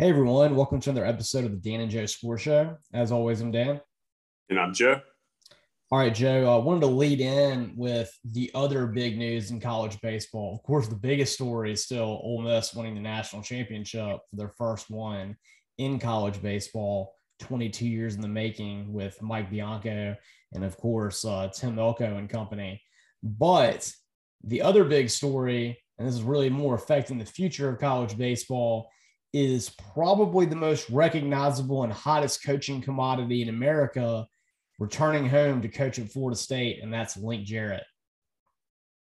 Hey everyone, welcome to another episode of the Dan and Joe Sports Show. As always, I'm Dan. And I'm Joe. All right, Joe, I uh, wanted to lead in with the other big news in college baseball. Of course, the biggest story is still Ole Miss winning the national championship for their first one in college baseball, 22 years in the making with Mike Bianco and, of course, uh, Tim Elko and company. But the other big story, and this is really more affecting the future of college baseball, is probably the most recognizable and hottest coaching commodity in America returning home to coach at Florida State, and that's Link Jarrett.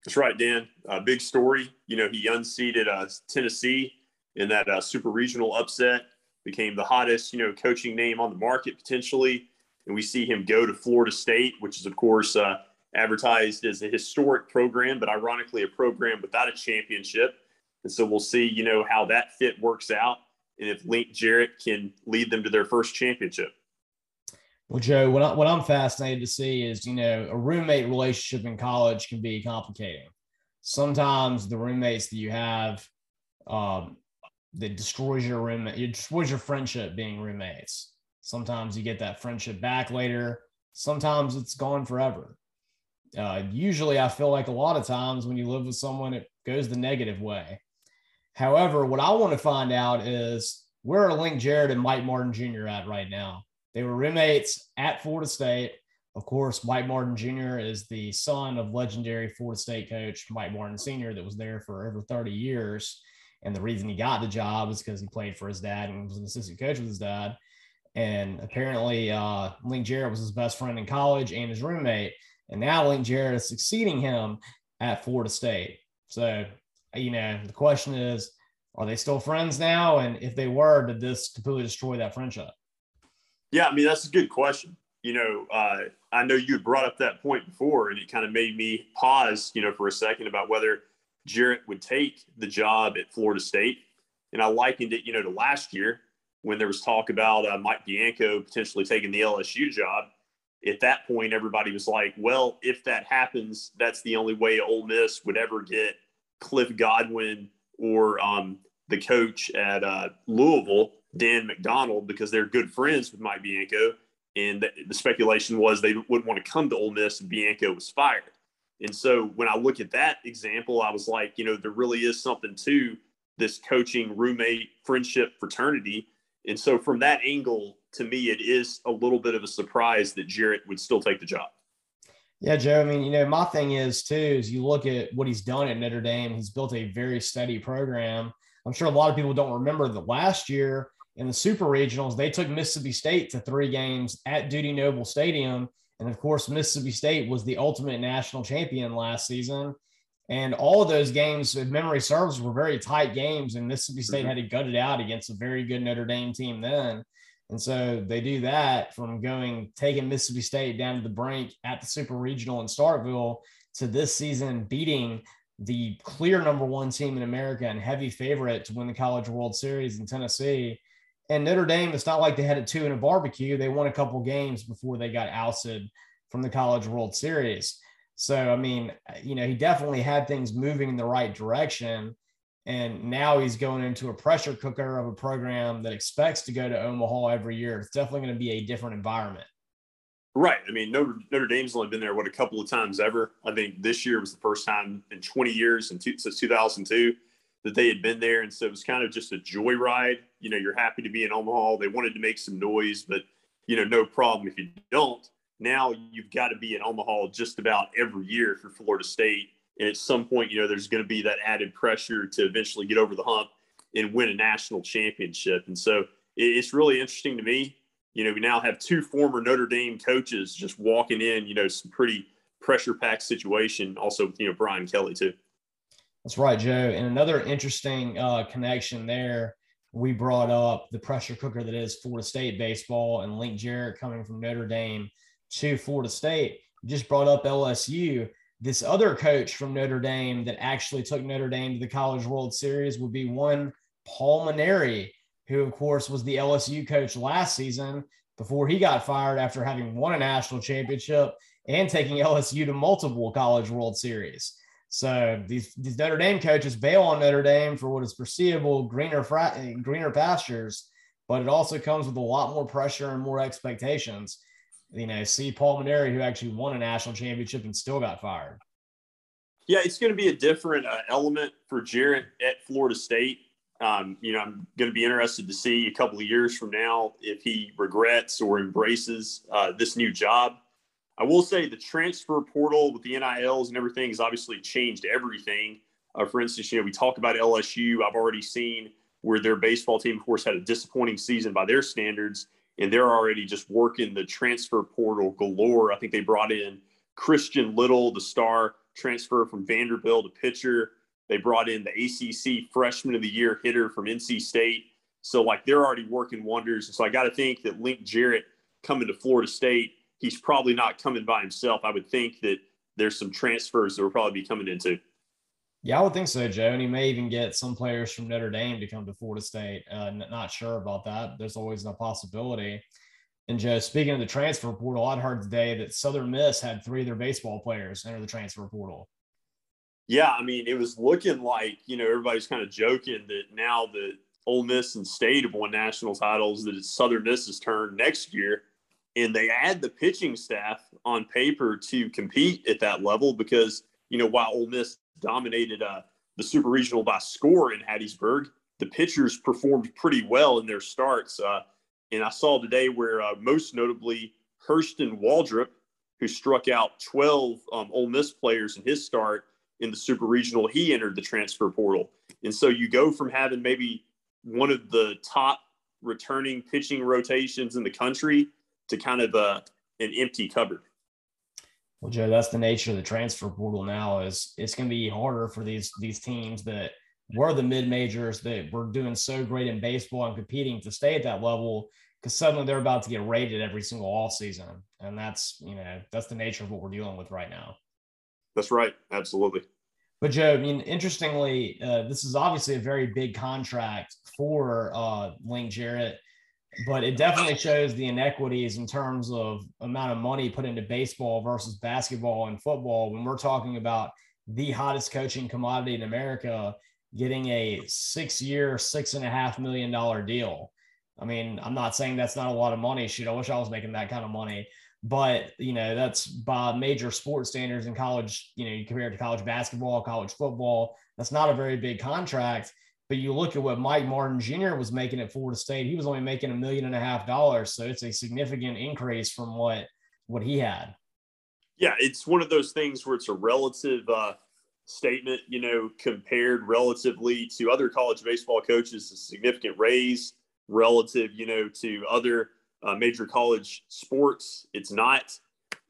That's right, Dan. Uh, big story. You know, he unseated uh, Tennessee in that uh, super regional upset, became the hottest, you know, coaching name on the market potentially. And we see him go to Florida State, which is, of course, uh, advertised as a historic program, but ironically, a program without a championship. And so we'll see, you know, how that fit works out and if Link Jarrett can lead them to their first championship. Well, Joe, what, I, what I'm fascinated to see is, you know, a roommate relationship in college can be complicating. Sometimes the roommates that you have um, that destroys your roommate, it destroys your friendship being roommates. Sometimes you get that friendship back later. Sometimes it's gone forever. Uh, usually, I feel like a lot of times when you live with someone, it goes the negative way. However, what I want to find out is where are Link Jarrett and Mike Martin Jr. at right now? They were roommates at Florida State. Of course, Mike Martin Jr. is the son of legendary Florida State coach Mike Martin Sr., that was there for over 30 years. And the reason he got the job is because he played for his dad and was an assistant coach with his dad. And apparently, uh, Link Jarrett was his best friend in college and his roommate. And now Link Jarrett is succeeding him at Florida State. So you know, the question is, are they still friends now? And if they were, did this completely destroy that friendship? Yeah, I mean, that's a good question. You know, uh, I know you brought up that point before, and it kind of made me pause, you know, for a second about whether Jarrett would take the job at Florida State. And I likened it, you know, to last year when there was talk about uh, Mike Bianco potentially taking the LSU job. At that point, everybody was like, well, if that happens, that's the only way Ole Miss would ever get Cliff Godwin or um, the coach at uh, Louisville, Dan McDonnell, because they're good friends with Mike Bianco. And the, speculation was they wouldn't want to come to Ole Miss and Bianco was fired. And so when I look at that example, I was like, you know, there really is something to this coaching roommate friendship fraternity. And so from that angle, to me, it is a little bit of a surprise that Jarrett would still take the job. Yeah, Joe. I mean, you know, my thing is too, is you look at what he's done at Notre Dame, he's built a very steady program. I'm sure a lot of people don't remember that last year in the super regionals, they took Mississippi State to three games at Dudy Noble Stadium. And of course, Mississippi State was the ultimate national champion last season. And all of those games, if memory serves, were very tight games. And Mississippi State mm-hmm. had to gut it out against a very good Notre Dame team then. And so they do that from going taking Mississippi State down to the brink at the Super Regional in Starkville to this season beating the clear number one team in America and heavy favorite to win the College World Series in Tennessee. And Notre Dame, it's not like they had a two in a barbecue. They won a couple games before they got ousted from the College World Series. So, I mean, you know, he definitely had things moving in the right direction. And now he's going into a pressure cooker of a program that expects to go to Omaha every year. It's definitely going to be a different environment. Right. I mean, Notre, Notre Dame's only been there, what, a couple of times ever. I think this year was the first time in 20 years, and since 2002, that they had been there. And so it was kind of just a joyride. You know, you're happy to be in Omaha. They wanted to make some noise, but, you know, no problem if you don't. Now you've got to be in Omaha just about every year for Florida State and at some point, you know, there's going to be that added pressure to eventually get over the hump and win a national championship. And so it's really interesting to me. You know, we now have two former Notre Dame coaches just walking in, you know, some pretty pressure packed situation. Also, you know, Brian Kelly, too. That's right, Joe. And another interesting uh, connection there, we brought up the pressure cooker that is Florida State baseball and Link Jarrett coming from Notre Dame to Florida State. Just brought up LSU this other coach from Notre Dame that actually took Notre Dame to the College World Series would be one Paul Mainieri, who, of course, was the LSU coach last season before he got fired after having won a national championship and taking LSU to multiple College World Series. So these, these Notre Dame coaches bail on Notre Dame for what is perceivable greener greener pastures, but it also comes with a lot more pressure and more expectations. You know, see Paul Mainieri, who actually won a national championship and still got fired. Yeah, it's going to be a different uh, element for Jarrett at Florida State. Um, you know, I'm going to be interested to see a couple of years from now if he regrets or embraces uh, this new job. I will say the transfer portal with the NILs and everything has obviously changed everything. Uh, for instance, you know, we talk about LSU. I've already seen where their baseball team, of course, had a disappointing season by their standards, and they're already just working the transfer portal galore. I think they brought in Christian Little, the star transfer from Vanderbilt, a pitcher. They brought in the ACC Freshman of the Year hitter from NC State. So, like, they're already working wonders. So, I got to think that Link Jarrett coming to Florida State, he's probably not coming by himself. I would think that there's some transfers that will probably be coming into. Yeah, I would think so, Joe. And he may even get some players from Notre Dame to come to Florida State. Uh, not sure about that. There's always a possibility. And Joe, speaking of the transfer portal, I'd heard today that Southern Miss had three of their baseball players enter the transfer portal. Yeah, I mean, it was looking like you know everybody's kind of joking that now that Ole Miss and State have won national titles, that it's Southern Miss's turn next year, and they add the pitching staff on paper to compete at that level because you know while Ole Miss dominated uh, the Super Regional by score in Hattiesburg, the pitchers performed pretty well in their starts. Uh, and I saw today where uh, most notably Hurston Waldrep, who struck out 12 um, Ole Miss players in his start in the Super Regional, he entered the transfer portal. And so you go from having maybe one of the top returning pitching rotations in the country to kind of uh, an empty cupboard. Well, Joe, that's the nature of the transfer portal now. Is it's going to be harder for these these teams that were the mid majors that were doing so great in baseball and competing to stay at that level because suddenly they're about to get rated every single off season, and that's you know that's the nature of what we're dealing with right now. That's right, absolutely. But Joe, I mean, interestingly, uh, this is obviously a very big contract for uh, Link Jarrett, but it definitely shows the inequities in terms of amount of money put into baseball versus basketball and football. When we're talking about the hottest coaching commodity in America getting a six-year, six and a half million dollar deal I mean, I'm not saying that's not a lot of money. Shoot, I wish I was making that kind of money. But, you know, that's by major sports standards in college, you know, you compare it to college basketball, college football. That's not a very big contract. But you look at what Mike Martin Jr. was making at Florida State, he was only making a million and a half dollars. So it's a significant increase from what what he had. Yeah, it's one of those things where it's a relative uh, statement, you know, compared relatively to other college baseball coaches, a significant raise relative, you know, to other uh, major college sports. It's not,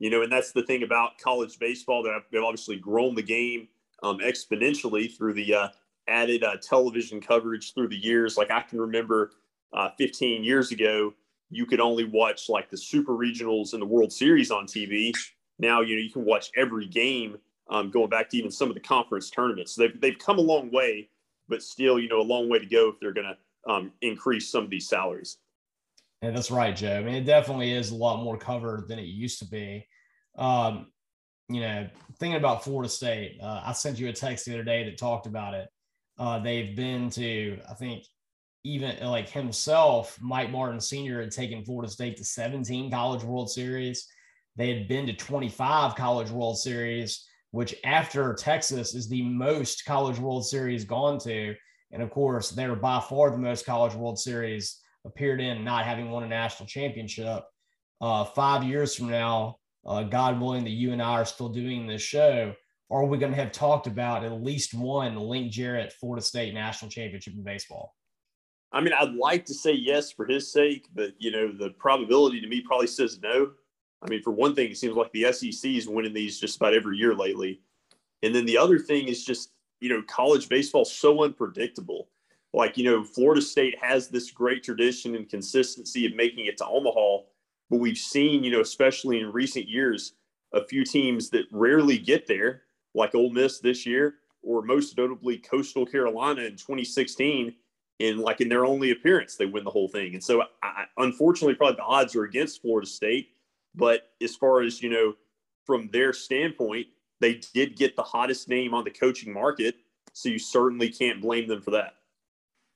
you know, and that's the thing about college baseball that they've obviously grown the game um, exponentially through the uh, added uh, television coverage through the years. Like I can remember uh, 15 years ago, you could only watch like the super regionals and the World Series on TV. Now, you know, you can watch every game um, going back to even some of the conference tournaments. So they've, they've come a long way, but still, you know, a long way to go if they're going to um, increase some of these salaries. Yeah, that's right, Joe. I mean, it definitely is a lot more covered than it used to be. Um, you know, thinking about Florida State, uh, I sent you a text the other day that talked about it. Uh, they've been to, I think, even like himself, Mike Martin Sr. had taken Florida State to 17 College World Series. They had been to 25 College World Series, which after Texas is the most College World Series gone to. And of course, they're by far the most College World Series appeared in, not having won a national championship. Uh, five years from now, uh, God willing, that you and I are still doing this show, are we going to have talked about at least one Link Jarrett Florida State national championship in baseball? I mean, I'd like to say yes for his sake, but you know, the probability to me probably says no. I mean, for one thing, it seems like the SEC is winning these just about every year lately. And then the other thing is just you know, college baseball so unpredictable. Like, you know, Florida State has this great tradition and consistency of making it to Omaha, but we've seen, you know, especially in recent years, a few teams that rarely get there, like Ole Miss this year, or most notably Coastal Carolina in 2016. In like in their only appearance, they win the whole thing. And so, I, unfortunately, probably the odds are against Florida State. But as far as you know, from their standpoint, they did get the hottest name on the coaching market. So you certainly can't blame them for that.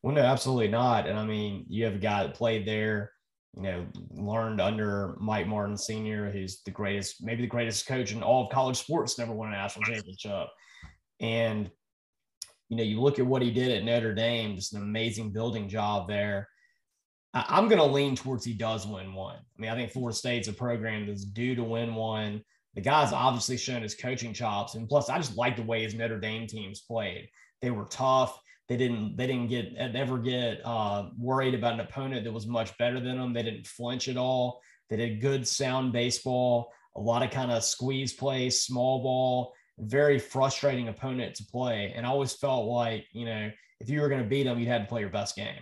Well, no, absolutely not. And I mean, you have a guy that played there, you know, learned under Mike Martin Sr., who's the greatest, maybe the greatest coach in all of college sports, never won a national championship. And, you know, you look at what he did at Notre Dame, just an amazing building job there. I'm going to lean towards he does win one. I mean, I think Florida State's a program that's due to win one. The guy's obviously shown his coaching chops, and plus, I just like the way his Notre Dame teams played. They were tough. They didn't. They didn't get ever get uh, worried about an opponent that was much better than them. They didn't flinch at all. They did good, sound baseball. A lot of kind of squeeze play, small ball. Very frustrating opponent to play. And I always felt like you know if you were going to beat them, you had to play your best game.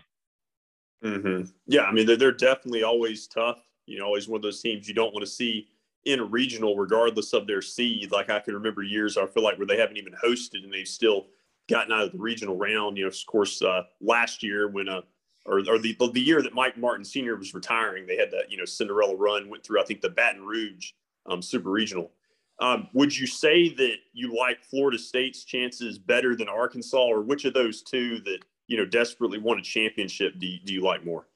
Mm-hmm. Yeah, I mean they're, they're definitely always tough. You know, always one of those teams you don't want to see in a regional, regardless of their seed. Like I can remember years I feel like where they haven't even hosted and they've still gotten out of the regional round. You know, of course, uh, last year when uh, or, or the the year that Mike Martin Sr. was retiring, they had that you know Cinderella run, went through I think the Baton Rouge um, Super Regional. Um, would you say that you like Florida State's chances better than Arkansas, or which of those two that you know desperately want a championship do you, do you like more?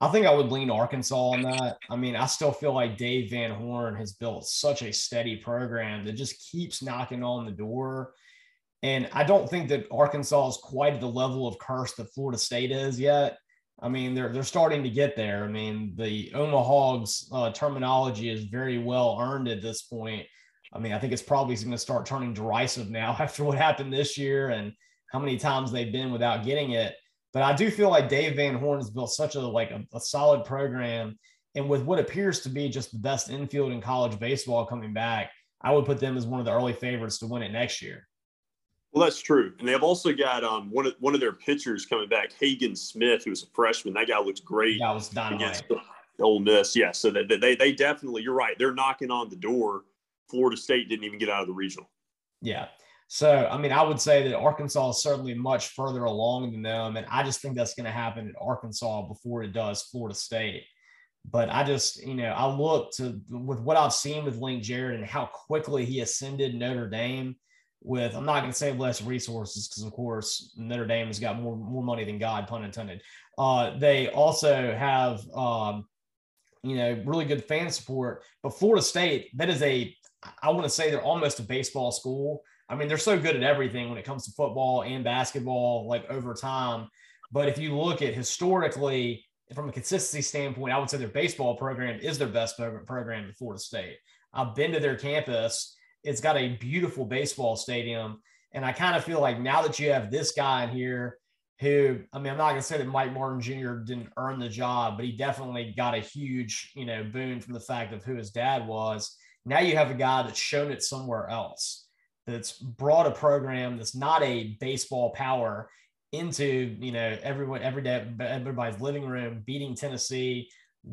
I think I would lean Arkansas on that. I mean, I still feel like Dave Van Horn has built such a steady program that just keeps knocking on the door. And I don't think that Arkansas is quite at the level of curse that Florida State is yet. I mean, they're they're starting to get there. I mean, the Omahogs uh, terminology is very well earned at this point. I mean, I think it's probably going to start turning derisive now after what happened this year and how many times they've been without getting it. But I do feel like Dave Van Horn has built such a like a, a solid program, and with what appears to be just the best infield in college baseball coming back, I would put them as one of the early favorites to win it next year. Well, that's true, and they've also got um, one of one of their pitchers coming back, Hagen Smith, who's a freshman. That guy looks great. That was dynamite. Ole Miss, yeah. So they, they they definitely, you're right. They're knocking on the door. Florida State didn't even get out of the regional. Yeah. So, I mean, I would say that Arkansas is certainly much further along than them. And I just think that's going to happen at Arkansas before it does Florida State. But I just, you know, I look to with what I've seen with Link Jarrett and how quickly he ascended Notre Dame with, I'm not going to say less resources because, of course, Notre Dame has got more, more money than God, pun intended. Uh, they also have, um, you know, really good fan support. But Florida State, that is a, I want to say they're almost a baseball school I mean, they're so good at everything when it comes to football and basketball, like over time. But if you look at historically, from a consistency standpoint, I would say their baseball program is their best program in Florida State. I've been to their campus. It's got a beautiful baseball stadium. And I kind of feel like now that you have this guy in here who, I mean, I'm not to say that Mike Martin Jr. didn't earn the job, but he definitely got a huge, you know, boon from the fact of who his dad was. Now you have a guy that's shown it somewhere else that's brought a program that's not a baseball power into you know everyone every day everybody's living room beating tennessee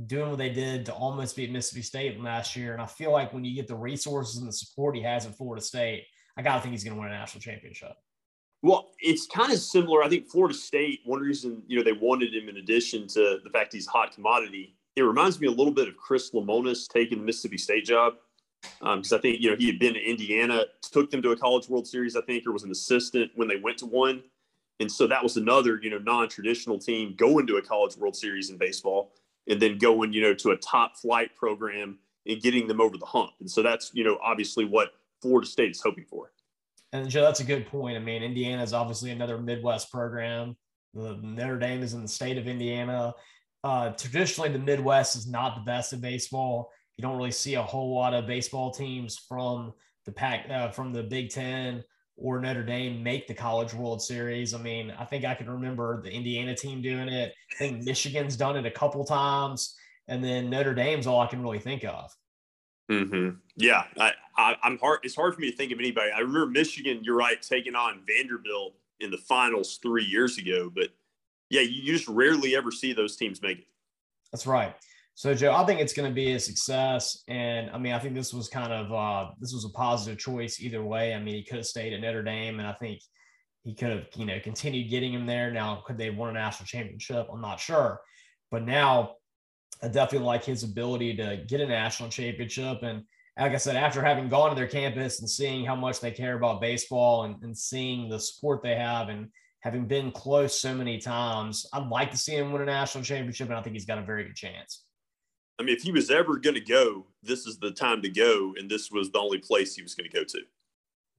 doing what they did to almost beat mississippi state last year. And i feel like when you get the resources and the support he has at florida state i gotta think he's going to win a national championship. Well it's kind of similar. I think florida state one reason you know they wanted him in addition to the fact he's hot commodity it reminds me a little bit of chris lemonis taking the mississippi state job. Because um, I think you know he had been to Indiana, took them to a College World Series, I think, or was an assistant when they went to one, and so that was another you know non-traditional team going to a College World Series in baseball, and then going you know to a top flight program and getting them over the hump, and so that's you know obviously what Florida State is hoping for. And Joe, that's a good point. I mean, Indiana is obviously another Midwest program. The Notre Dame is in the state of Indiana. Uh, traditionally, the Midwest is not the best at baseball you don't really see a whole lot of baseball teams from the pack uh, from the Big Ten or Notre Dame make the College World Series. I mean, I think I can remember the Indiana team doing it. I think Michigan's done it a couple times, and then Notre Dame's all I can really think of. Mm-hmm. Yeah, I, I, am hard. It's hard for me to think of anybody. I remember Michigan. You're right, taking on Vanderbilt in the finals three years ago, but yeah, you, you just rarely ever see those teams make it. That's right. So, Joe, I think it's going to be a success. And I mean, I think this was kind of uh, this was a positive choice either way. I mean, he could have stayed at Notre Dame, and I think he could have, you know, continued getting him there. Now, could they have won a national championship? I'm not sure, but now I definitely like his ability to get a national championship. And like I said, after having gone to their campus and seeing how much they care about baseball and, and seeing the support they have and having been close so many times, I'd like to see him win a national championship, and I think he's got a very good chance. I mean, if he was ever going to go, this is the time to go, and this was the only place he was going to go to.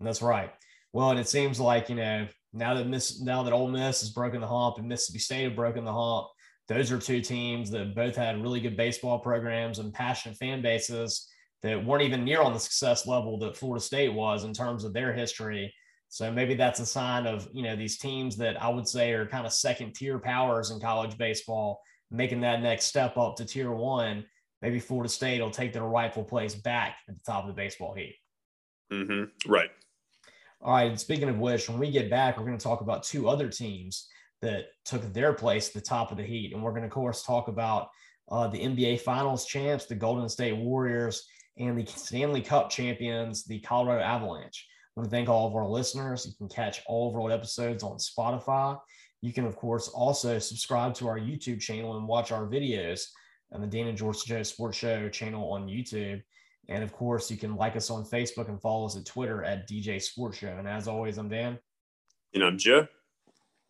That's right. Well, and it seems like you know now that Miss now that Ole Miss has broken the hump and Mississippi State have broken the hump, those are two teams that both had really good baseball programs and passionate fan bases that weren't even near on the success level that Florida State was in terms of their history. So maybe that's a sign of, you know, these teams that I would say are kind of second tier powers in college baseball, making that next step up to tier one. Maybe Florida State will take their rightful place back at the top of the baseball heat. Mm-hmm. Right. All right. And speaking of which, when we get back, we're going to talk about two other teams that took their place at the top of the heat. And we're going to, of course, talk about uh, the NBA Finals champs, the Golden State Warriors, and the Stanley Cup champions, the Colorado Avalanche. I want to thank all of our listeners. You can catch all of our episodes on Spotify. You can, of course, also subscribe to our YouTube channel and watch our videos on the Dan and George Joe Sports Show channel on YouTube. And of course, you can like us on Facebook and follow us at Twitter at DJ Sports Show. And as always, I'm Dan. And I'm Joe.